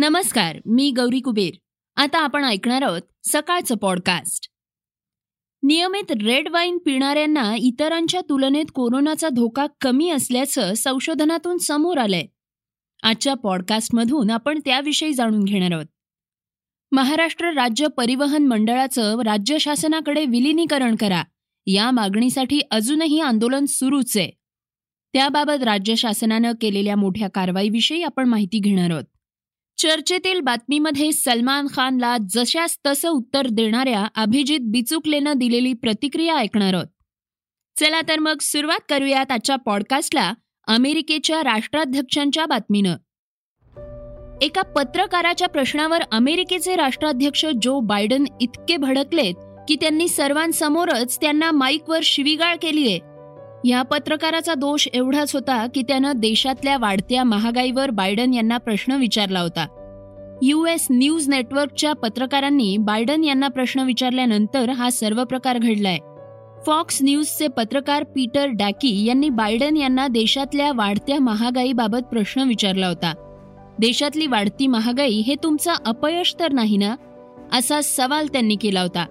नमस्कार मी गौरी कुबेर. आता आपण ऐकणार आहोत सकाळचं पॉडकास्ट नियमित रेड वाईन पिणाऱ्यांना इतरांच्या तुलनेत कोरोनाचा धोका कमी असल्याचं संशोधनातून समोर आलंय. आजच्या पॉडकास्टमधून आपण त्याविषयी जाणून घेणार आहोत. महाराष्ट्र राज्य परिवहन मंडळाचं राज्य शासनाकडे विलिनीकरण करा. या मागणीसाठी अजूनही आंदोलन सुरूच आहे. त्याबाबत राज्य शासनानं केलेल्या मोठ्या कारवाईविषयी आपण माहिती घेणार आहोत. चर्चेतील बातमीमध्ये सलमान खानला जशास तसं उत्तर देणाऱ्या अभिजित बिचुकलेनं दिलेली प्रतिक्रिया ऐकणार आहोत. चला तर मग सुरुवात करूयात आजच्या पॉडकास्टला अमेरिकेच्या राष्ट्राध्यक्षांच्या बातमीनं. एका पत्रकाराच्या प्रश्नावर अमेरिकेचे राष्ट्राध्यक्ष जो बायडन इतके भडकलेत की त्यांनी सर्वांसमोरच त्यांना माईकवर शिवीगाळ केलीये या पत्रकाराचा दोष एवढाच होता की त्यानं देशातल्या वाढत्या महागाईवर बायडन यांना प्रश्न विचारला होता. यू एस न्यूज नेटवर्कच्या पत्रकारांनी बायडन यांना प्रश्न विचारल्यानंतर हा सर्व प्रकार घडलाय. फॉक्स न्यूजचे पत्रकार पीटर डॅकी यांनी बायडन यांना देशातल्या वाढत्या महागाईबाबत प्रश्न विचारला होता. देशातली वाढती महागाई हे तुमचं अपयश तर नाही ना? असा सवाल त्यांनी केला होता.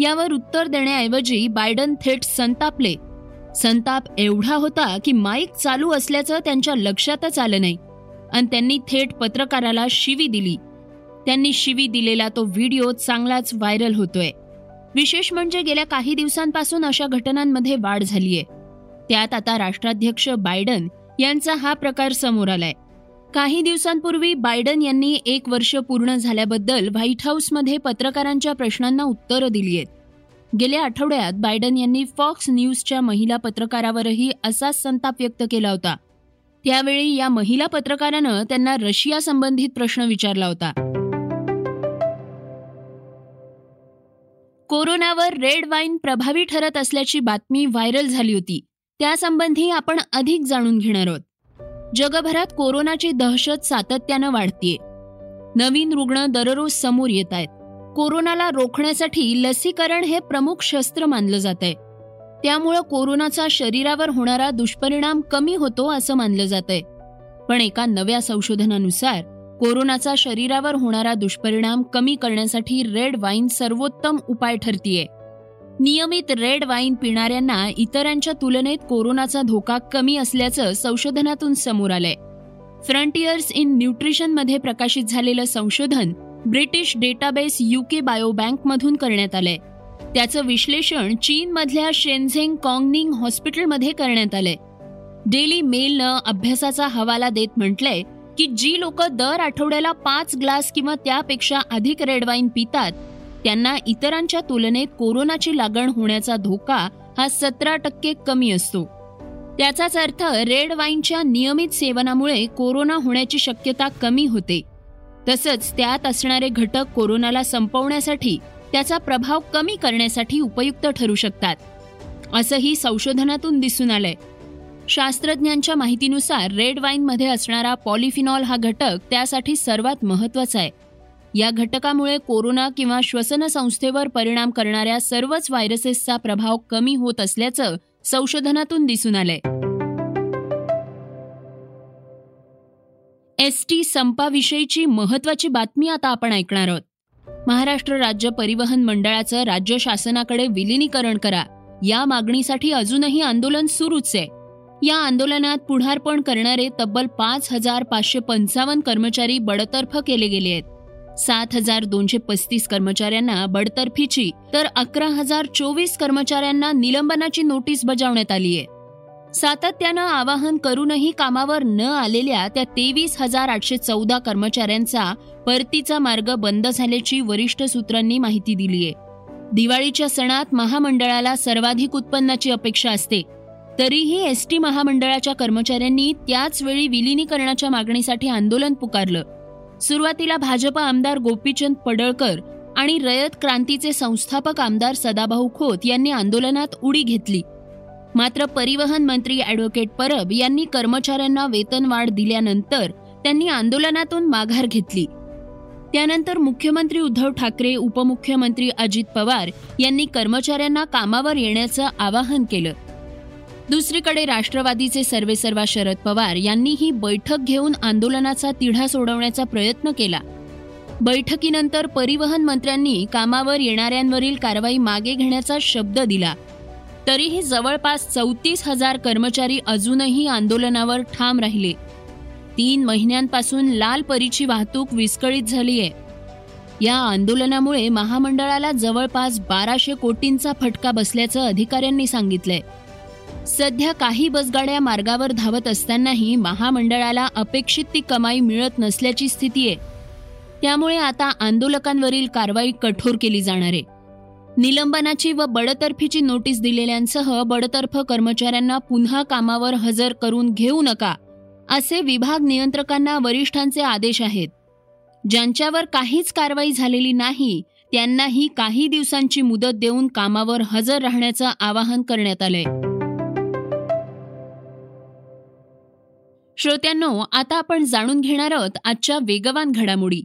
यावर उत्तर देण्याऐवजी बायडन थेट संतापले. संताप एवढा होता की माईक चालू असल्याचं त्यांच्या लक्षातच आलं नाही. आणि त्यांनी थेट पत्रकाराला शिवी दिली. त्यांनी शिवी दिलेला तो व्हिडिओ चांगलाच व्हायरल होतोय. विशेष म्हणजे गेल्या काही दिवसांपासून अशा घटनांमध्ये वाढ झालीय. त्यात आता राष्ट्राध्यक्ष बायडन यांचा हा प्रकार समोर आलाय. काही दिवसांपूर्वी बायडन यांनी एक वर्ष पूर्ण झाल्याबद्दल व्हाईट हाऊसमध्ये पत्रकारांच्या प्रश्नांना उत्तरं दिली आहेत गेल्या आठवड्यात बायडन यांनी फॉक्स न्यूजच्या महिला पत्रकारावरही असाच संताप व्यक्त केला होता. त्यावेळी या महिला पत्रकारानं त्यांना रशिया संबंधित प्रश्न विचारला होता. कोरोनावर रेड वाईन प्रभावी ठरत असल्याची बातमी व्हायरल झाली होती. त्यासंबंधी आपण अधिक जाणून घेणार आहोत. जगभरात कोरोनाची दहशत सातत्यानं वाढतीये. नवीन रुग्ण दररोज समोर येत आहेत. कोरोनाला रोखण्यासाठी लसीकरण हे प्रमुख शस्त्र मानलं जात आहे त्यामुळं कोरोनाचा शरीरावर होणारा दुष्परिणाम कमी होतो असं मानलं जात आहे पण एका नव्या संशोधनानुसार कोरोनाचा शरीरावर होणारा दुष्परिणाम कमी करण्यासाठी रेड वाईन सर्वोत्तम उपाय ठरतीये. नियमित रेड वाईन पिणाऱ्यांना इतरांच्या तुलनेत कोरोनाचा धोका कमी असल्याचं संशोधनातून समोर आलंय. फ्रंटियर्स इन न्यूट्रिशनमध्ये प्रकाशित झालेलं संशोधन ब्रिटिश डेटाबेस युके बायोबँकमधून करण्यात आलंय. त्याचं विश्लेषण चीनमधल्या शेनझेंग कॉंगनिंग हॉस्पिटलमध्ये करण्यात आलंय. डेली मेलनं अभ्यासाचा हवाला देत म्हटलंय की जी लोक दर आठवड्याला पाच ग्लास किंवा त्यापेक्षा अधिक रेड वाईन पितात त्यांना इतरांच्या तुलनेत कोरोनाची लागण होण्याचा धोका हा सतरा टक्के कमी असतो. त्याचाच अर्थ रेड वाईनच्या नियमित सेवनामुळे कोरोना होण्याची शक्यता कमी होते. तसंच त्यात असणारे घटक कोरोनाला संपवण्यासाठी त्याचा प्रभाव कमी करण्यासाठी उपयुक्त ठरू शकतात. असंही संशोधनातून दिसून आलंय. शास्त्रज्ञांच्या माहितीनुसार रेड वाईनमध्ये असणारा पॉलिफिनॉल हा घटक त्यासाठी सर्वात महत्त्वाचा आहे. या घटकामुळे कोरोना किंवा श्वसन संस्थेवर परिणाम करणाऱ्या सर्वच व्हायरसेसचा प्रभाव कमी होत असल्याचं संशोधनातून दिसून आलंय. एस टी संपाविषयीची महत्वाची बातमी आता आपण ऐकणार आहोत. महाराष्ट्र राज्य परिवहन मंडळाचं राज्य शासनाकडे विलिनीकरण करा. या मागणीसाठी अजूनही आंदोलन सुरूच आहे. या आंदोलनात पुढारपण करणारे तब्बल पाच हजार पाचशे पंचावन्न कर्मचारी बडतर्फ केले गेले आहेत. सात हजार दोनशे पस्तीस कर्मचाऱ्यांना बडतर्फीची तर अकरा हजार चोवीस कर्मचाऱ्यांना निलंबनाची नोटीस बजावण्यात आली आहे. सातत्यानं आवाहन करूनही कामावर न आलेल्या त्या तेवीस हजार आठशे चौदा कर्मचाऱ्यांचा परतीचा मार्ग बंद झाल्याची वरिष्ठ सूत्रांनी माहिती दिलीय दिवाळीच्या सणात महामंडळाला सर्वाधिक उत्पन्नाची अपेक्षा असते. तरीही एस टी महामंडळाच्या कर्मचाऱ्यांनी त्याच वेळी विलिनीकरणाच्या मागणीसाठी आंदोलन पुकारलं. सुरुवातीला भाजप आमदार गोपीचंद पडळकर आणि रयत क्रांतीचे संस्थापक आमदार सदाभाऊ खोत यांनी आंदोलनात उडी घेतली. मात्र परिवहन मंत्री ॲडव्होकेट परब यांनी कर्मचाऱ्यांना वेतनवाढ दिल्यानंतर त्यांनी आंदोलनातून माघार घेतली. त्यानंतर मुख्यमंत्री उद्धव ठाकरे उपमुख्यमंत्री अजित पवार यांनी कर्मचाऱ्यांना कामावर येण्याचं आवाहन केलं. दुसरीकडे राष्ट्रवादीचे सर्वेसर्वा शरद पवार यांनीही बैठक घेऊन आंदोलनाचा तिढा सोडवण्याचा प्रयत्न केला. बैठकीनंतर परिवहन मंत्र्यांनी कामावर येणाऱ्यांवरील कारवाई मागे घेण्याचा शब्द दिला. तरीही जवळपास चौतीस हजार कर्मचारी अजूनही आंदोलनावर ठाम राहिले. तीन महिन्यांपासून लाल परीची वाहतूक विस्कळीत झाली आहे. या आंदोलनामुळे महामंडळाला जवळपास बाराशे कोटींचा फटका बसल्याचं अधिकाऱ्यांनी सांगितलंय. सध्या काही बसगाड्या मार्गावर धावत असतानाही महामंडळाला अपेक्षित ती कमाई मिळत नसल्याची स्थिती आहे. त्यामुळे आता आंदोलकांवरील कारवाई कठोर केली जाणार आहे. निलंबनाची व बडतर्फीची नोटीस दिलेल्यांसह बडतर्फ कर्मचाऱ्यांना पुन्हा कामावर हजर करून घेऊ नका असे विभाग नियंत्रकांना वरिष्ठांचे आदेश आहेत. ज्यांच्यावर काहीच कारवाई झालेली नाही त्यांनाही काही दिवसांची मुदत देऊन कामावर हजर राहण्याचं आवाहन करण्यात आलंय. श्रोत्यांनो आता आपण जाणून घेणार आहोत आजच्या वेगवान घडामोडी.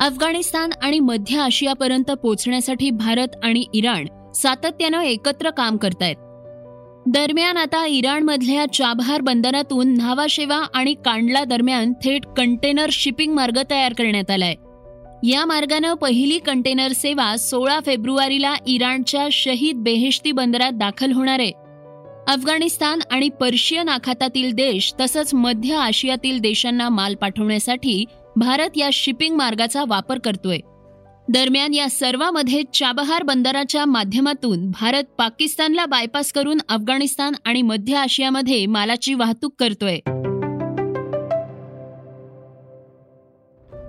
अफगाणिस्तान आणि मध्य आशियापर्यंत पोहोचण्यासाठी भारत आणि इराण सातत्यानं एकत्र काम करतायत. दरम्यान आता इराणमधल्या चाबहार बंदरातून न्हावाशेवा आणि कांडला दरम्यान थेट कंटेनर शिपिंग मार्ग तयार करण्यात आलाय. या मार्गानं पहिली कंटेनर सेवा सोळा फेब्रुवारीला इराणच्या शहीद बेहेश्ती बंदरात दाखल होणार आहे. अफगाणिस्तान आणि पर्शियन आखातातील देश तसंच मध्य आशियातील देशांना माल पाठवण्यासाठी भारत या शिपिंग मार्गाचा वापर करतोय. दरम्यान या सर्वामध्ये चाबहार बंदराच्या माध्यमातून भारत पाकिस्तानला बायपास करून अफगाणिस्तान आणि मध्य आशियामध्ये मालाची वाहतूक करतोय.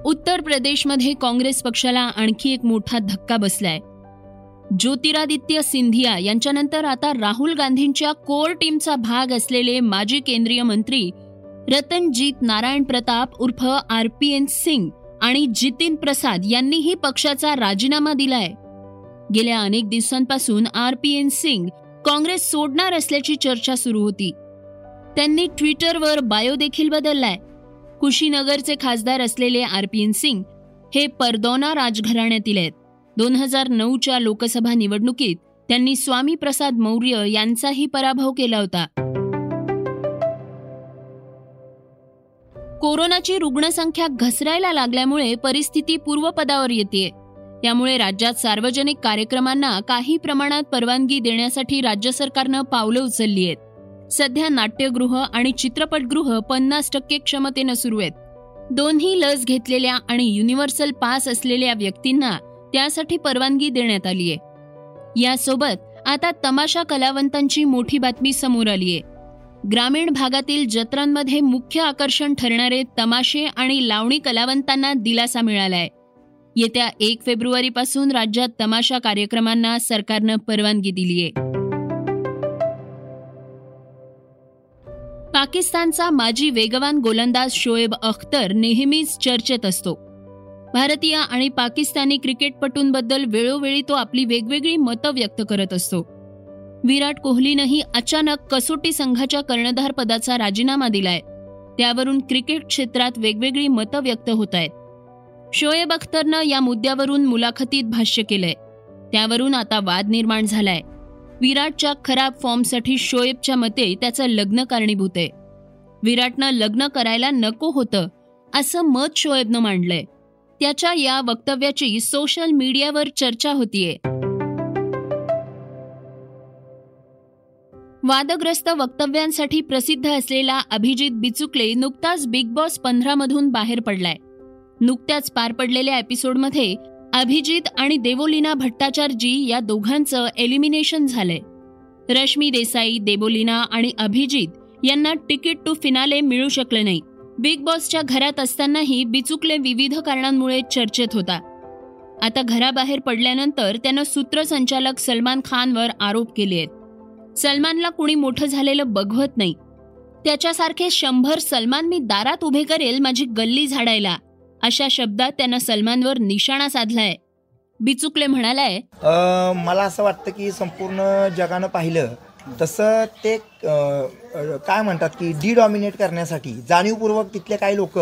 उत्तर प्रदेशमध्ये काँग्रेस पक्षाला आणखी एक मोठा धक्का बसलाय. ज्योतिरादित्य सिंधिया यांच्यानंतर आता राहुल गांधींच्या कोर टीमचा भाग असलेले माजी केंद्रीय मंत्री रतनजीत नारायण प्रताप उर्फ आर पी एन सिंग आणि जितीन प्रसाद यांनीही पक्षाचा राजीनामा दिलाय. गेल्या अनेक दिवसांपासून R P N Singh Congress सोडणार असल्याची चर्चा सुरू होती. त्यांनी ट्विटरवर बायो देखील बदललाय. कुशीनगरचे खासदार असलेले आर पी एन सिंग हे परदौना राजघराण्यातील आहेत. दोन हजार नऊच्या लोकसभा निवडणुकीत त्यांनी स्वामी प्रसाद मौर्य यांचाही पराभव केला होता. कोरोनाची रुग्णसंख्या घसरायला लागल्यामुळे परिस्थिती पूर्वपदावर येते त्यामुळे राज्यात सार्वजनिक कार्यक्रमांना काही प्रमाणात परवानगी देण्यासाठी राज्य सरकारनं पावलं उचलली आहेत सध्या नाट्यगृह आणि चित्रपटगृह पन्नास टक्के क्षमतेनं सुरू आहेत. दोन्ही लस घेतलेल्या आणि युनिव्हर्सल पास असलेल्या व्यक्तींना त्यासाठी परवानगी देण्यात आली आहे यासोबत आता तमाशा कलावंतांची मोठी बातमी समोर आली आहे ग्रामीण भागातील जत्रांमध्ये मुख्य आकर्षण ठरणारे तमाशे आणि लावणी कलावंतांना दिलासा मिळालाय. येत्या एक फेब्रुवारीपासून राज्यात तमाशा कार्यक्रमांना सरकारनं परवानगी दिलीय. पाकिस्तानचा माजी वेगवान गोलंदाज शोएब अख्तर नेहमीच चर्चेत असतो. भारतीय आणि पाकिस्तानी क्रिकेटपटूंबद्दल वेळोवेळी तो आपली वेगवेगळी मतं व्यक्त करत असतो. विराट कोहलीनंही अचानक कसोटी संघाच्या कर्णधार पदाचा राजीनामा दिलाय. त्यावरून क्रिकेट क्षेत्रात वेगवेगळी मतं व्यक्त होत आहेत शोएब अख्तरनं या मुद्द्यावरून मुलाखतीत भाष्य केलंय. त्यावरून आता वाद निर्माण झालाय. विराटच्या खराब फॉर्मसाठी शोएबच्या मते त्याचं लग्न कारणीभूत आहे. विराटनं लग्न करायला नको होतं असं मत शोएबनं मांडलंय. त्याच्या या वक्तव्याची सोशल मीडियावर चर्चा होतीये. वादग्रस्त वक्तव्यांसाठी प्रसिद्ध असलेला अभिजित बिचुकले नुकताच बिग बॉस पंधरा मधून बाहेर पडलाय. नुकत्याच पार पडलेल्या एपिसोडमध्ये अभिजित आणि देवोलिना भट्टाचार्यजी या दोघांचं एलिमिनेशन झालंय. रश्मी देसाई देबोलिना आणि अभिजित यांना तिकीट टू फिनाले मिळू शकलं नाही. बिग बॉसच्या घरात असतानाही बिचुकले विविध कारणांमुळे चर्चेत होता. आता घराबाहेर पडल्यानंतर त्यानं सूत्रसंचालक सलमान खानवर आरोप केले आहेत सलमानला कुणी मोठं झालेलं बघवत नाही. त्याच्यासारखे शंभर सलमान मी दारात उभे करेल माझी गल्ली झाडायला अशा शब्दात त्यानं सलमानवर निशाणा साधलाय. बिचुकले म्हणालाय मला असं वाटतं की संपूर्ण जगानं पाहिलं तसं ते काय म्हणतात की डी डॉमिनेट करण्यासाठी जाणीवपूर्वक तिथले काही लोक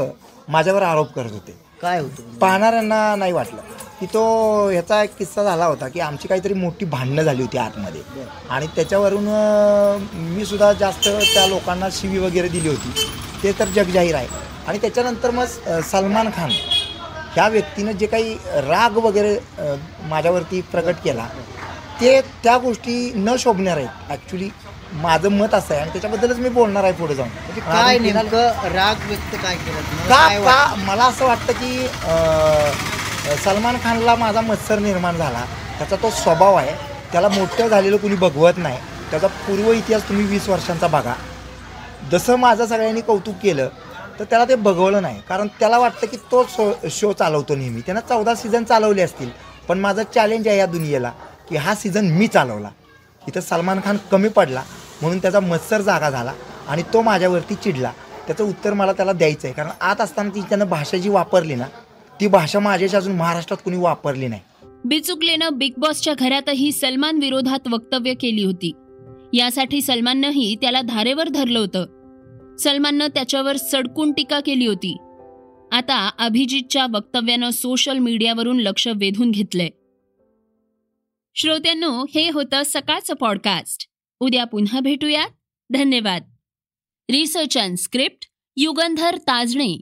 माझ्यावर आरोप करत होते. काय होतं? पाहणाऱ्यांना नाही वाटलं. की तो ह्याचा एक किस्सा झाला होता की आमची काहीतरी मोठी भांडणं झाली होती आतमध्ये. आणि त्याच्यावरून मी सुद्धा जास्त त्या लोकांना शिवी वगैरे दिली होती. ते तर जगजाहीर आहे. आणि त्याच्यानंतर मग सलमान खान ह्या व्यक्तीनं जे काही राग वगैरे माझ्यावरती प्रकट केला ते त्या गोष्टी न शोभणार आहेत. ॲक्च्युली माझं मत असं आहे. आणि त्याच्याबद्दलच मी बोलणार आहे पुढे जाऊन. म्हणजे काय नेमकं राग व्यक्त काय केलं? का मला असं वाटतं की सलमान खानला माझा मत्सर निर्माण झाला. त्याचा तो स्वभाव आहे. त्याला मोठं झालेलं कुणी बघवत नाही. त्याचा पूर्व इतिहास तुम्ही वीस वर्षांचा बघा. जसं माझं सगळ्यांनी कौतुक केलं तर त्याला ते बघवलं नाही. कारण त्याला वाटतं की तो शो शो चालवतो नेहमी. त्यानं चौदा सीझन चालवले असतील. पण माझं चॅलेंज आहे या दुनियेला की हा सीझन मी चालवला. इथं सलमान खान कमी पडला म्हणून त्याचा मत्सर जागा झाला आणि तो माझ्यावरती चिडला. त्याचं उत्तर मला त्याला द्यायचं आहे कारण आत असताना ती त्यानं भाषा जी वापरली ना ती भाषा माझ्याशी अजून महाराष्ट्रात कुणी वापरली नाही. बिचुकलेनं बिग बॉसच्या घरातही सलमान विरोधात वक्तव्य केली होती. यासाठी सलमाननंही त्याला धारेवर धरलं होतं. सलमाननं त्याच्यावर सडकून टीका केली होती. आता अभिजितच्या वक्तव्यानं सोशल मीडियावरून लक्ष वेधून घेतलंय. श्रोत्यांनो हे होतं सकाळचं पॉडकास्ट. उद्या पुन्हा भेटूयात. धन्यवाद. Research and script Yugandhar Tajane.